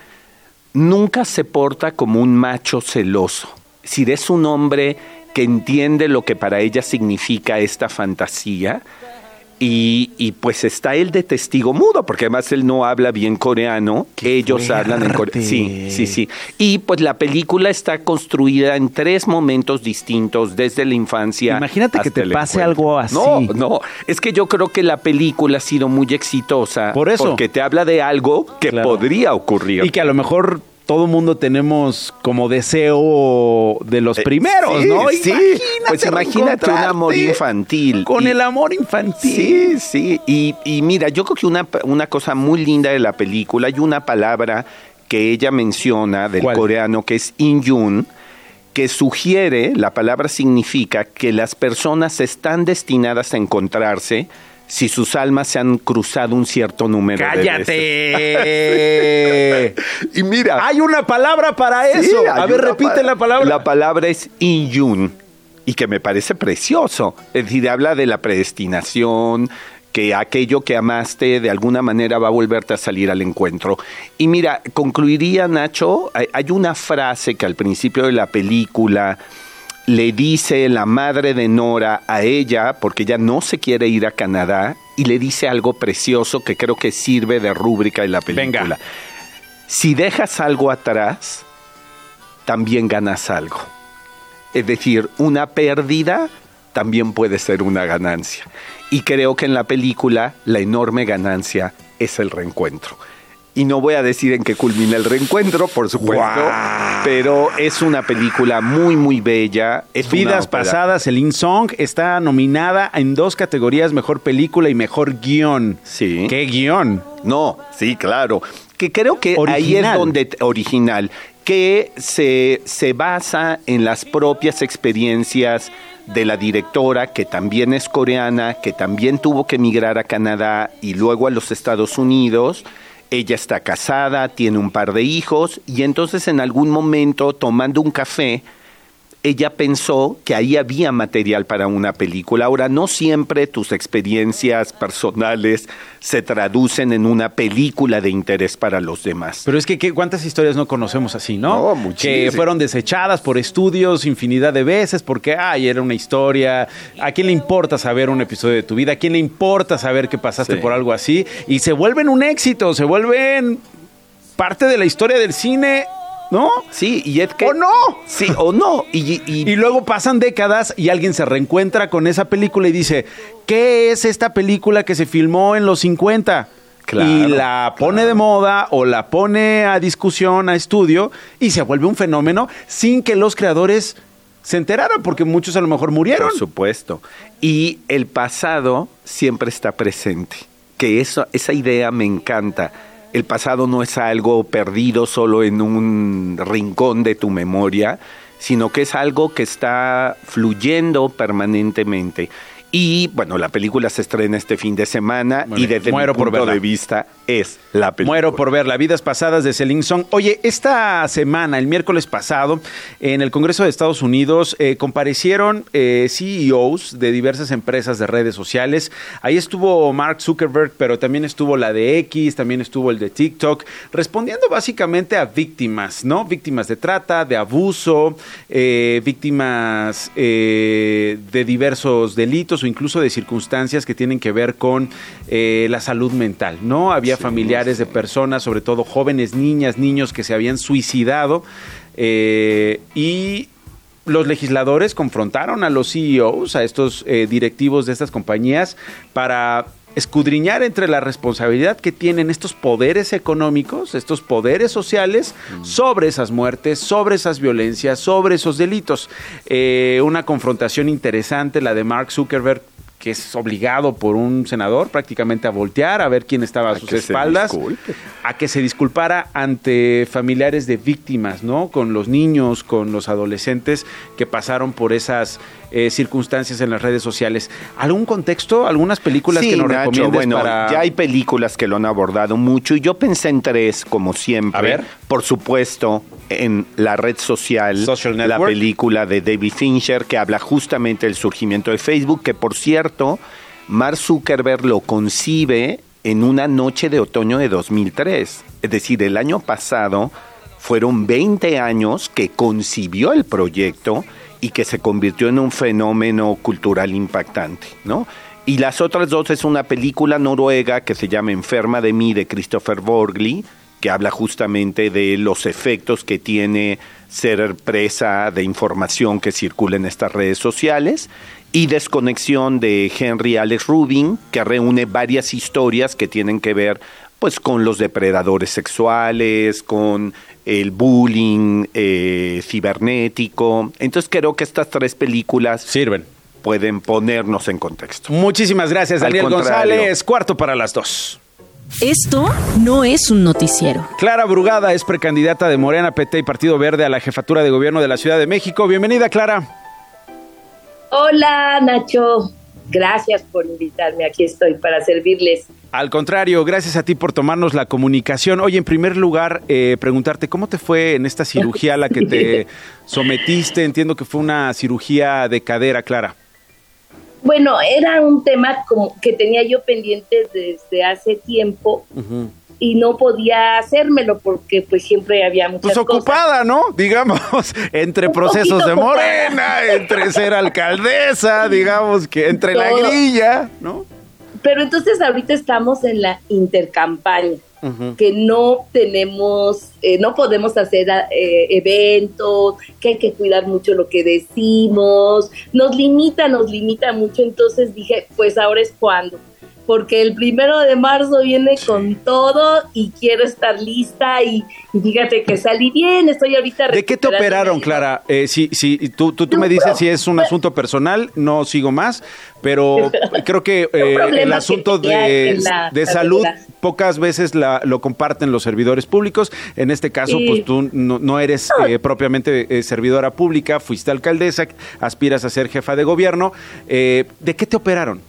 nunca se porta como un macho celoso. Si es un hombre que entiende lo que para ella significa esta fantasía, y, y, pues está él de testigo mudo, porque además él no habla bien coreano, ellos hablan en coreano. Sí, sí, sí. Y pues la película está construida en tres momentos distintos, desde la infancia. Imagínate que te pase algo así. No, no, es que yo creo que la película ha sido muy exitosa. Por eso. Porque te habla de algo que podría ocurrir. Y que a lo mejor todo mundo tenemos como deseo de los eh, primeros, ¿no? Sí, pues imagínate un amor infantil. Con el amor infantil. Sí, sí. Y, y mira, yo creo que una, una cosa muy linda de la película, hay una palabra que ella menciona del coreano que es Inyun, que sugiere, la palabra significa que las personas están destinadas a encontrarse si sus almas se han cruzado un cierto número ¡Cállate! de veces. [laughs] y mira. Hay una palabra para eso. a ver, repite la palabra. La palabra es Inyun. Y que me parece precioso. Es decir, habla de la predestinación, que aquello que amaste de alguna manera va a volverte a salir al encuentro. Y mira, concluiría Nacho, hay una frase que al principio de la película le dice la madre de Nora a ella, porque ella no se quiere ir a Canadá, y le dice algo precioso que creo que sirve de rúbrica en la película. Venga. Si dejas algo atrás, también ganas algo. Es decir, una pérdida también puede ser una ganancia. Y creo que en la película la enorme ganancia es el reencuentro. Y no voy a decir en qué culmina el reencuentro, por supuesto, pero es una película muy, muy bella. Es Vidas Pasadas, el In Song, está nominada en dos categorías, Mejor Película y Mejor Guión. Sí. ¿Qué guion? No, sí, claro. Que creo que ahí es donde... Original, que se, se basa en las propias experiencias de la directora, que también es coreana, que también tuvo que emigrar a Canadá y luego a los Estados Unidos ella está casada, tiene un par de hijos y entonces en algún momento tomando un café, ella pensó que ahí había material para una película. Ahora, no siempre tus experiencias personales se traducen en una película de interés para los demás. Pero es que ¿cuántas historias no conocemos así, no? no que fueron desechadas por estudios infinidad de veces porque, ay, era una historia. ¿A quién le importa saber un episodio de tu vida? ¿A quién le importa saber que pasaste por algo así? Y se vuelven un éxito, se vuelven parte de la historia del cine ¿No? Sí, y es que... ¡O no! Sí, o no. Y, y, luego pasan décadas y alguien se reencuentra con esa película y dice, ¿qué es esta película que se filmó en los 50? y la pone de moda o la pone a discusión, a estudio, y se vuelve un fenómeno sin que los creadores se enteraran, porque muchos a lo mejor murieron. Por supuesto. Y el pasado siempre está presente. Que eso, esa idea me encanta el pasado no es algo perdido solo en un rincón de tu memoria, sino que es algo que está fluyendo permanentemente. Y bueno, la película se estrena este fin de semana y desde muero mi punto de vista es la película. Muero por ver las Vidas Pasadas de Celine Song. Oye, esta semana, el miércoles pasado, en el Congreso de Estados Unidos eh, comparecieron eh, CEOs de diversas empresas de redes sociales. Ahí estuvo Mark Zuckerberg, pero también estuvo la de X, también estuvo el de TikTok, respondiendo básicamente a víctimas, ¿no? Víctimas de trata, de abuso, eh, víctimas de diversos delitos o incluso de circunstancias que tienen que ver con eh, la salud mental, ¿no? Había familiares de personas, sobre todo jóvenes, niñas, niños que se habían suicidado eh, y los legisladores confrontaron a los CEOs, a estos eh, directivos de estas compañías, para escudriñar entre la responsabilidad que tienen estos poderes económicos, estos poderes sociales, mm. sobre esas muertes, sobre esas violencias, sobre esos delitos. Eh, una confrontación interesante, la de Mark Zuckerberg que es obligado por un senador prácticamente a voltear, a ver quién estaba a, sus espaldas, a que se disculpara ante familiares de víctimas, ¿no? Con los niños, con los adolescentes que pasaron por esas eh, circunstancias en las redes sociales. ¿Algún contexto, algunas películas que nos Nacho, bueno, ya hay películas que lo han abordado mucho y yo pensé en tres, como siempre. A ver. Por supuesto, en la red social, la película de David Fincher que habla justamente del surgimiento de Facebook, que por cierto, Mark Zuckerberg lo concibe en una noche de otoño de 2003. Es decir, el año pasado fueron 20 años que concibió el proyecto y que se convirtió en un fenómeno cultural impactante, ¿no? Y las otras dos es una película noruega que se llama Enferma de mí de Christopher Borgli, que habla justamente de los efectos que tiene ser presa de información que circula en estas redes sociales y Desconexión de Henry Alex Rubin, que reúne varias historias que tienen que ver pues con los depredadores sexuales, con el bullying eh, cibernético. Entonces creo que estas tres películas sirven. Pueden ponernos en contexto. Muchísimas gracias, Daniel González. Cuarto para las dos. Esto no es un noticiero. Clara Brugada es precandidata de Morena, PT y Partido Verde a la jefatura de gobierno de la Ciudad de México. Bienvenida, Clara. Hola, Nacho. Gracias por invitarme. Aquí estoy para servirles. Al contrario, gracias a ti por tomarnos la comunicación. Oye, en primer lugar, eh, preguntarte cómo te fue en esta cirugía a la que te [laughs] sometiste. Entiendo que fue una cirugía de cadera, Clara. Bueno, era un tema como que tenía yo pendiente desde hace tiempo y no podía hacérmelo porque pues siempre había muchas pues ocupada, ¿no? Digamos, [laughs] entre procesos de morena, entre ser alcaldesa, digamos que entre la grilla, ¿no? Pero entonces ahorita estamos en la intercampaña, que no tenemos, eh, no podemos hacer eh, eventos, que hay que cuidar mucho lo que decimos, nos limita, nos limita mucho, entonces dije, pues ahora es cuando porque el primero de marzo viene con todo y quiero estar lista y, fíjate que salí bien, estoy ahorita... ¿De qué te operaron, Clara? Eh, si, si tú, tú, me dices si es un asunto personal, no sigo más, pero [laughs] creo que eh, el asunto de, de salud pocas veces la, lo comparten los servidores públicos. En este caso, pues tú no, eres eh, propiamente servidora pública, fuiste alcaldesa, aspiras a ser jefa de gobierno. ¿De qué te operaron?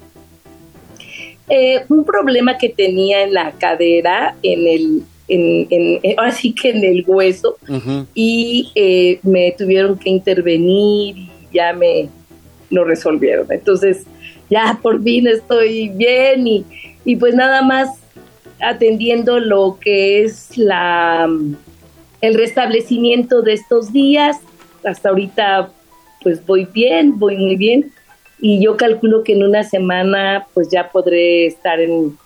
Eh, un problema que tenía en la cadera, en el, en, en, ahora sí que en el hueso, y eh, me tuvieron que intervenir y ya me lo resolvieron. Entonces, ya por fin estoy bien y, y pues nada más atendiendo lo que es la el restablecimiento de estos días. Hasta ahorita pues voy bien, voy muy bien y yo calculo que en una semana pues ya podré estar en,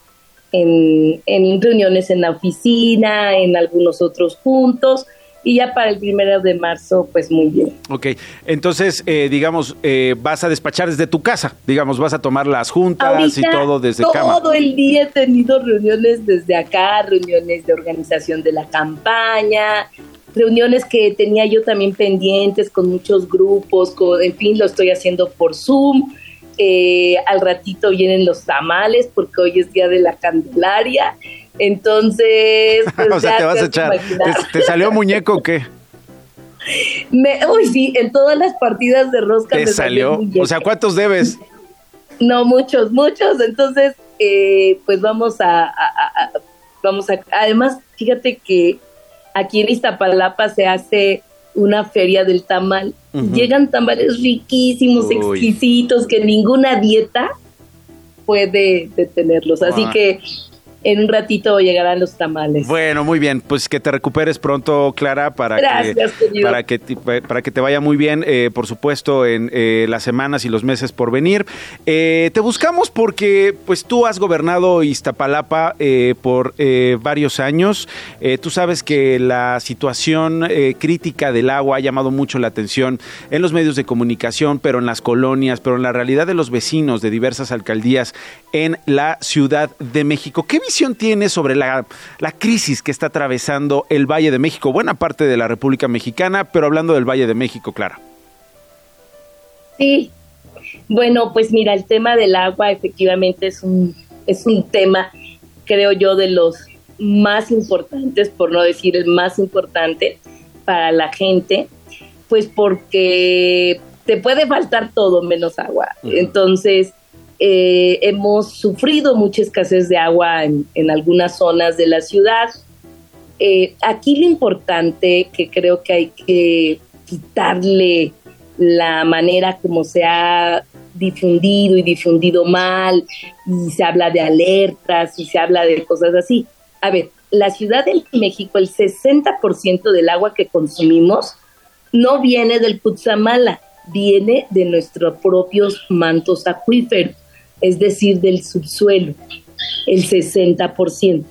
en, reuniones en la oficina, en algunos otros puntos y ya para el primero de marzo, pues muy bien. Ok, entonces, eh, digamos, eh, vas a despachar desde tu casa, digamos, vas a tomar las juntas y todo desde todo cama. Todo el día he tenido reuniones desde acá, reuniones de organización de la campaña, reuniones que tenía yo también pendientes con muchos grupos, con, en fin, lo estoy haciendo por Zoom. Eh, al ratito vienen los tamales porque hoy es día de la Candelaria. Entonces, [laughs] pues o sea, te vas a echar. ¿Te, salió muñeco o qué? Me, uy, sí, en todas las partidas de rosca me salió. o sea, ¿cuántos debes? [laughs] No, muchos, muchos. Entonces, eh, pues vamos a, vamos a. Además, fíjate que aquí en Iztapalapa se hace una feria del tamal. Llegan tamales riquísimos, exquisitos, que ninguna dieta puede detenerlos. Así que en un ratito llegarán los tamales. Bueno, muy bien, pues que te recuperes pronto, Clara, para Gracias, que para que te, para que te vaya muy bien, eh, por supuesto, en eh, las semanas y los meses por venir. Eh, te buscamos porque, pues, tú has gobernado Iztapalapa por varios años. tú sabes que la situación crítica del agua ha llamado mucho la atención en los medios de comunicación, pero en las colonias, pero en la realidad de los vecinos de diversas alcaldías en la Ciudad de México. ¿Qué tiene sobre la, crisis que está atravesando el Valle de México, buena parte de la República Mexicana, pero hablando del Valle de México, Clara? Sí, bueno, pues mira, el tema del agua efectivamente es un, es un tema, creo yo, de los más importantes, por no decir el más importante para la gente, pues porque te puede faltar todo menos agua. Entonces, eh, hemos sufrido mucha escasez de agua en, algunas zonas de la ciudad. Eh, aquí lo importante que creo que hay que quitarle la manera como se ha difundido y difundido mal, y se habla de alertas y se habla de cosas así. A ver, la Ciudad de México, el 60% del agua que consumimos no viene del Cutzamala, viene de nuestros propios mantos acuíferos es decir, del subsuelo, el 60%.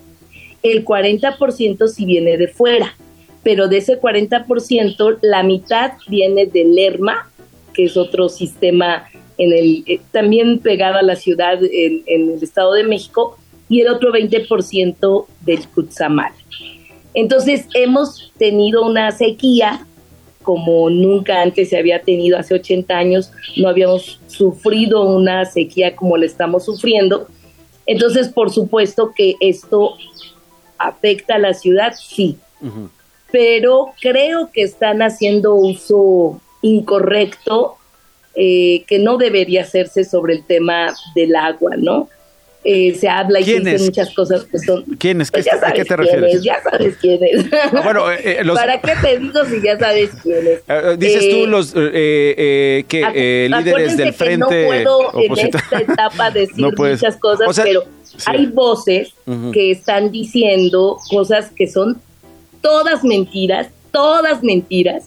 El 40% sí viene de fuera, pero de ese 40%, la mitad viene del Lerma, que es otro sistema en el, eh, también pegado a la ciudad en, el Estado de México, y el otro 20% del Cutzamala. Entonces hemos tenido una sequía como nunca antes se había tenido hace 80 años, no habíamos sufrido una sequía como la estamos sufriendo. Entonces, por supuesto que esto afecta a la ciudad, sí, pero creo que están haciendo uso incorrecto eh, que no debería hacerse sobre el tema del agua, ¿no? Eh, se habla y se dicen muchas cosas que son... ¿Quién es? Pues ¿A qué te refieres? ya sabes quién es. Ah, bueno, eh, eh, ¿Para qué te digo si ya sabes quién es? dices tú los que líderes del frente... no puedo en esta [laughs] etapa [laughs] decir muchas cosas, pero hay voces que están diciendo cosas que son todas mentiras, todas mentiras,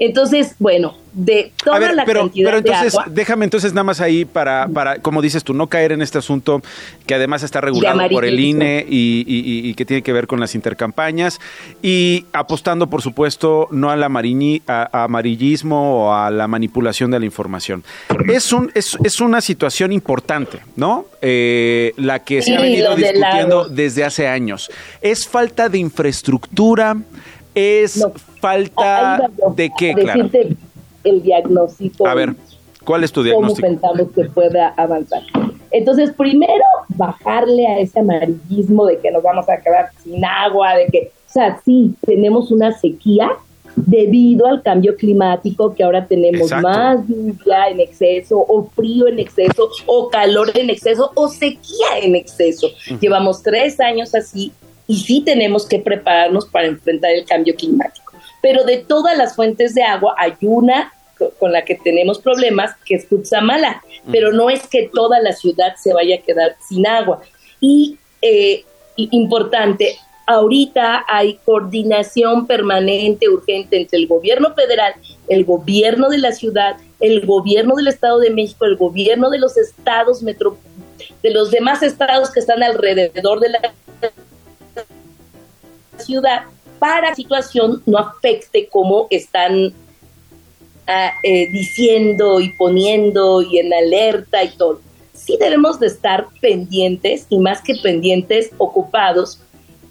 entonces, bueno, de toda la pero, cantidad pero entonces, de agua, déjame entonces nada más ahí para, para, como dices tú, no caer en este asunto que además está regulado por el INE y, que tiene que ver con las intercampañas y apostando, por supuesto, no al amarillismo o a la manipulación de la información. Es, un, es, es una situación importante, ¿no? Eh, la que se ha venido discutiendo desde hace años. Es falta de infraestructura es falta de qué, claro. el diagnóstico. A ver, ¿cuál es tu diagnóstico? ¿Cómo pensamos que pueda avanzar? Entonces, primero, bajarle a ese amarillismo de que nos vamos a quedar sin agua, de que, o sea, sí, tenemos una sequía debido al cambio climático, que ahora tenemos más lluvia en exceso, o frío en exceso, o calor en exceso, o sequía en exceso. Llevamos tres años así y sí tenemos que prepararnos para enfrentar el cambio climático. Pero de todas las fuentes de agua hay una con la que tenemos problemas, que es Cutzamala, pero no es que toda la ciudad se vaya a quedar sin agua. Y eh, importante, ahorita hay coordinación permanente, urgente entre el gobierno federal, el gobierno de la ciudad, el gobierno del Estado de México, el gobierno de los estados metro, de los demás estados que están alrededor de la ciudad para que la situación no afecte como están ah, eh, diciendo y poniendo y en alerta y todo. Sí debemos de estar pendientes y más que pendientes, ocupados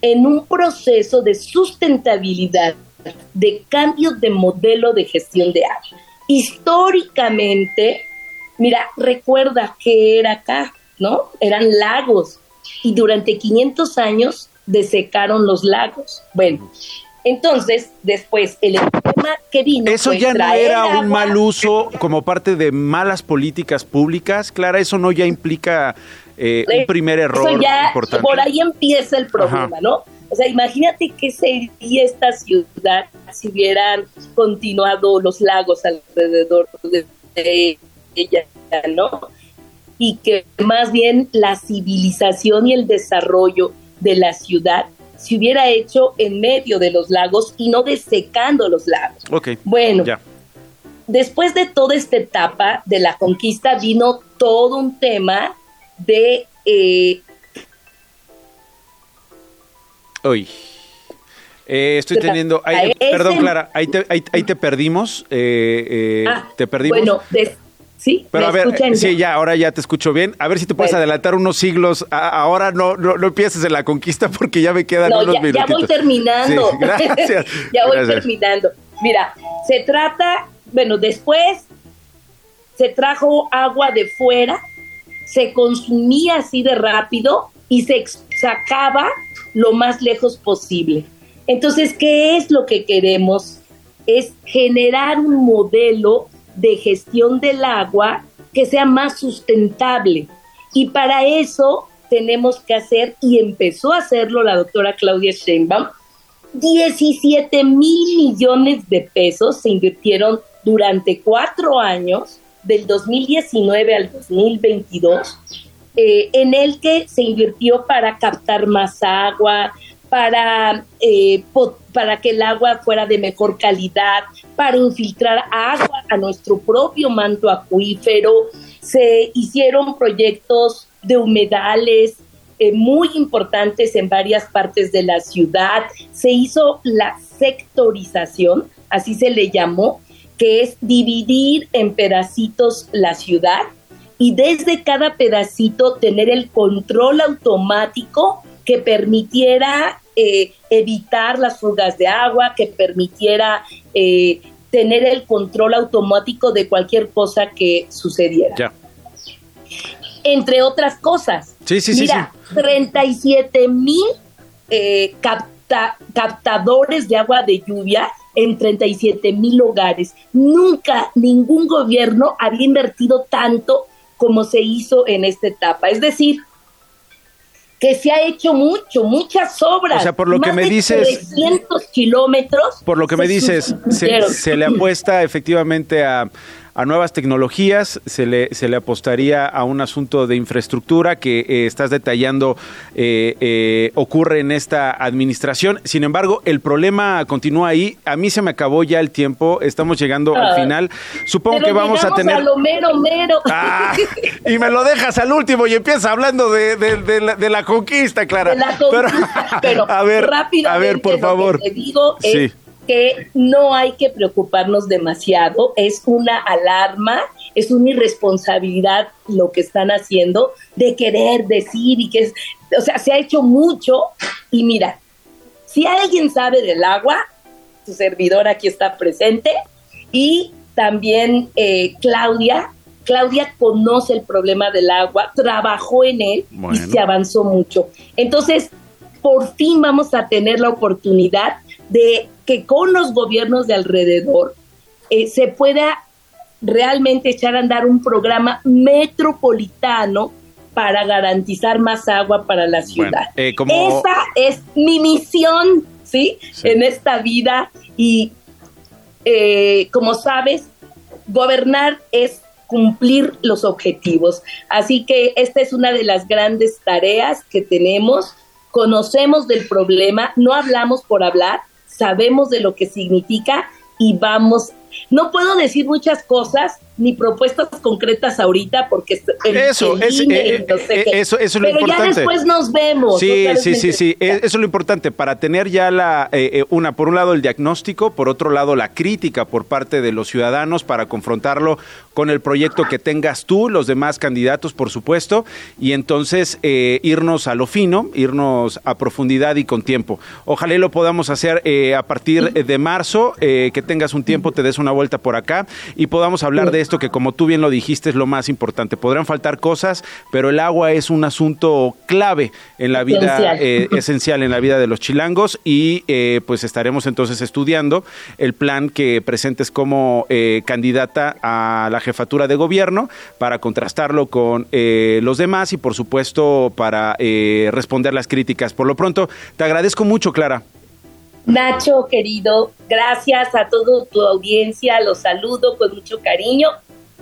en un proceso de sustentabilidad, de cambio de modelo de gestión de agua. Históricamente, mira, recuerda que era acá, ¿no? Eran lagos y durante 500 años desecaron los lagos. Bueno, entonces, después, el tema que vino. Eso ya no era un mal uso como parte de malas políticas públicas, Clara. Eso no ya implica eh, un primer error ya, importante. Por ahí empieza el problema, ¿no? O sea, imagínate qué sería esta ciudad si hubieran continuado los lagos alrededor de ella, ¿no? Y que más bien la civilización y el desarrollo de la ciudad se hubiera hecho en medio de los lagos y no desecando los lagos. Ok. Bueno, después de toda esta etapa de la conquista vino todo un tema de... Eh, eh estoy teniendo... perdón, Clara, ahí te, ahí, te perdimos. Eh, eh, ah, te perdimos. Bueno, Sí, pero a ver, sí, ya, ahora ya te escucho bien. A ver si te puedes adelantar unos siglos. ahora no, no, no, empieces en la conquista porque ya me quedan unos ya, minutitos. Ya voy terminando. gracias. [laughs] ya voy terminando. Mira, se trata, bueno, después se trajo agua de fuera, se consumía así de rápido y se sacaba lo más lejos posible. Entonces, ¿qué es lo que queremos? Es generar un modelo de gestión del agua que sea más sustentable. Y para eso tenemos que hacer, y empezó a hacerlo la doctora Claudia Sheinbaum, 17 mil millones de pesos se invirtieron durante cuatro años, del 2019 al 2022, eh, en el que se invirtió para captar más agua, para, eh, para que el agua fuera de mejor calidad, para infiltrar agua a nuestro propio manto acuífero. Se hicieron proyectos de humedales eh, muy importantes en varias partes de la ciudad. Se hizo la sectorización, así se le llamó, que es dividir en pedacitos la ciudad y desde cada pedacito tener el control automático que permitiera eh, evitar las fugas de agua, que permitiera eh, tener el control automático de cualquier cosa que sucediera. Entre otras cosas. Sí, sí, Mira, 37 mil eh, captadores de agua de lluvia en 37 mil hogares. Nunca ningún gobierno había invertido tanto como se hizo en esta etapa. Es decir, que se ha hecho mucho, muchas obras. O sea, por lo que me dices... 300 kilómetros. Por lo que me dices, se, le apuesta efectivamente a a nuevas tecnologías, se le, se le apostaría a un asunto de infraestructura que eh, estás detallando eh, eh, ocurre en esta administración. Sin embargo, el problema continúa ahí. A mí se me acabó ya el tiempo, estamos llegando al ah. final. Supongo que vamos a tener... A lo mero, mero. Ah, y me lo dejas al último y empiezas hablando de, de, la, conquista, Clara. De la conquista, pero, [laughs] a ver, a ver, por favor. te digo sí que no hay que preocuparnos demasiado, es una alarma, es una irresponsabilidad lo que están haciendo de querer decir y que es, o sea, se ha hecho mucho y mira, si alguien sabe del agua, su servidor aquí está presente y también eh, Claudia, Claudia conoce el problema del agua, trabajó en él y se avanzó mucho. Entonces, por fin vamos a tener la oportunidad de que con los gobiernos de alrededor eh, se pueda realmente echar a andar un programa metropolitano para garantizar más agua para la ciudad. Eh, Esa es mi misión, ¿sí? En esta vida y eh, como sabes, gobernar es cumplir los objetivos. Así que esta es una de las grandes tareas que tenemos. Conocemos del problema, no hablamos por hablar, sabemos de lo que significa y vamos no puedo decir muchas cosas ni propuestas concretas ahorita porque eso, es, eh, eh, eso, eso es lo pero importante. ya después nos vemos. Sí, sí, sí, sí, eso es lo importante para tener ya la eh, una por un lado el diagnóstico, por otro lado la crítica por parte de los ciudadanos para confrontarlo con el proyecto que tengas tú, los demás candidatos, por supuesto, y entonces irnos a lo fino, irnos a profundidad y con tiempo. Ojalá lo podamos hacer a partir de marzo, que tengas un tiempo, te des una vuelta por acá y podamos hablar de esto que como tú bien lo dijiste es lo más importante. Podrán faltar cosas, pero el agua es un asunto clave en la vida, esencial, eh, esencial en la vida de los chilangos y eh, pues estaremos entonces estudiando el plan que presentes como eh, candidata a la jefatura de gobierno para contrastarlo con los demás y por supuesto para responder las críticas. Por lo pronto, te agradezco mucho, Clara. Nacho, querido, gracias a toda tu audiencia, los saludo con mucho cariño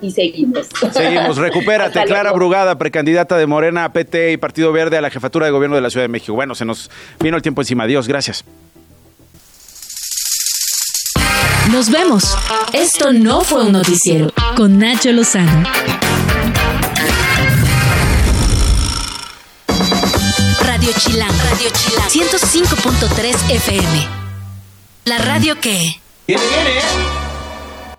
y seguimos. Seguimos, [laughs] recupérate. Clara Brugada, precandidata de Morena, PT y Partido Verde a la jefatura de gobierno de la Ciudad de México. Bueno, se nos vino el tiempo encima. Adiós, gracias. Nos vemos. Esto no fue un noticiero con Nacho Lozano. Radio Chilán, Radio Chilán, 105.3 FM. La radio que... Viene, viene.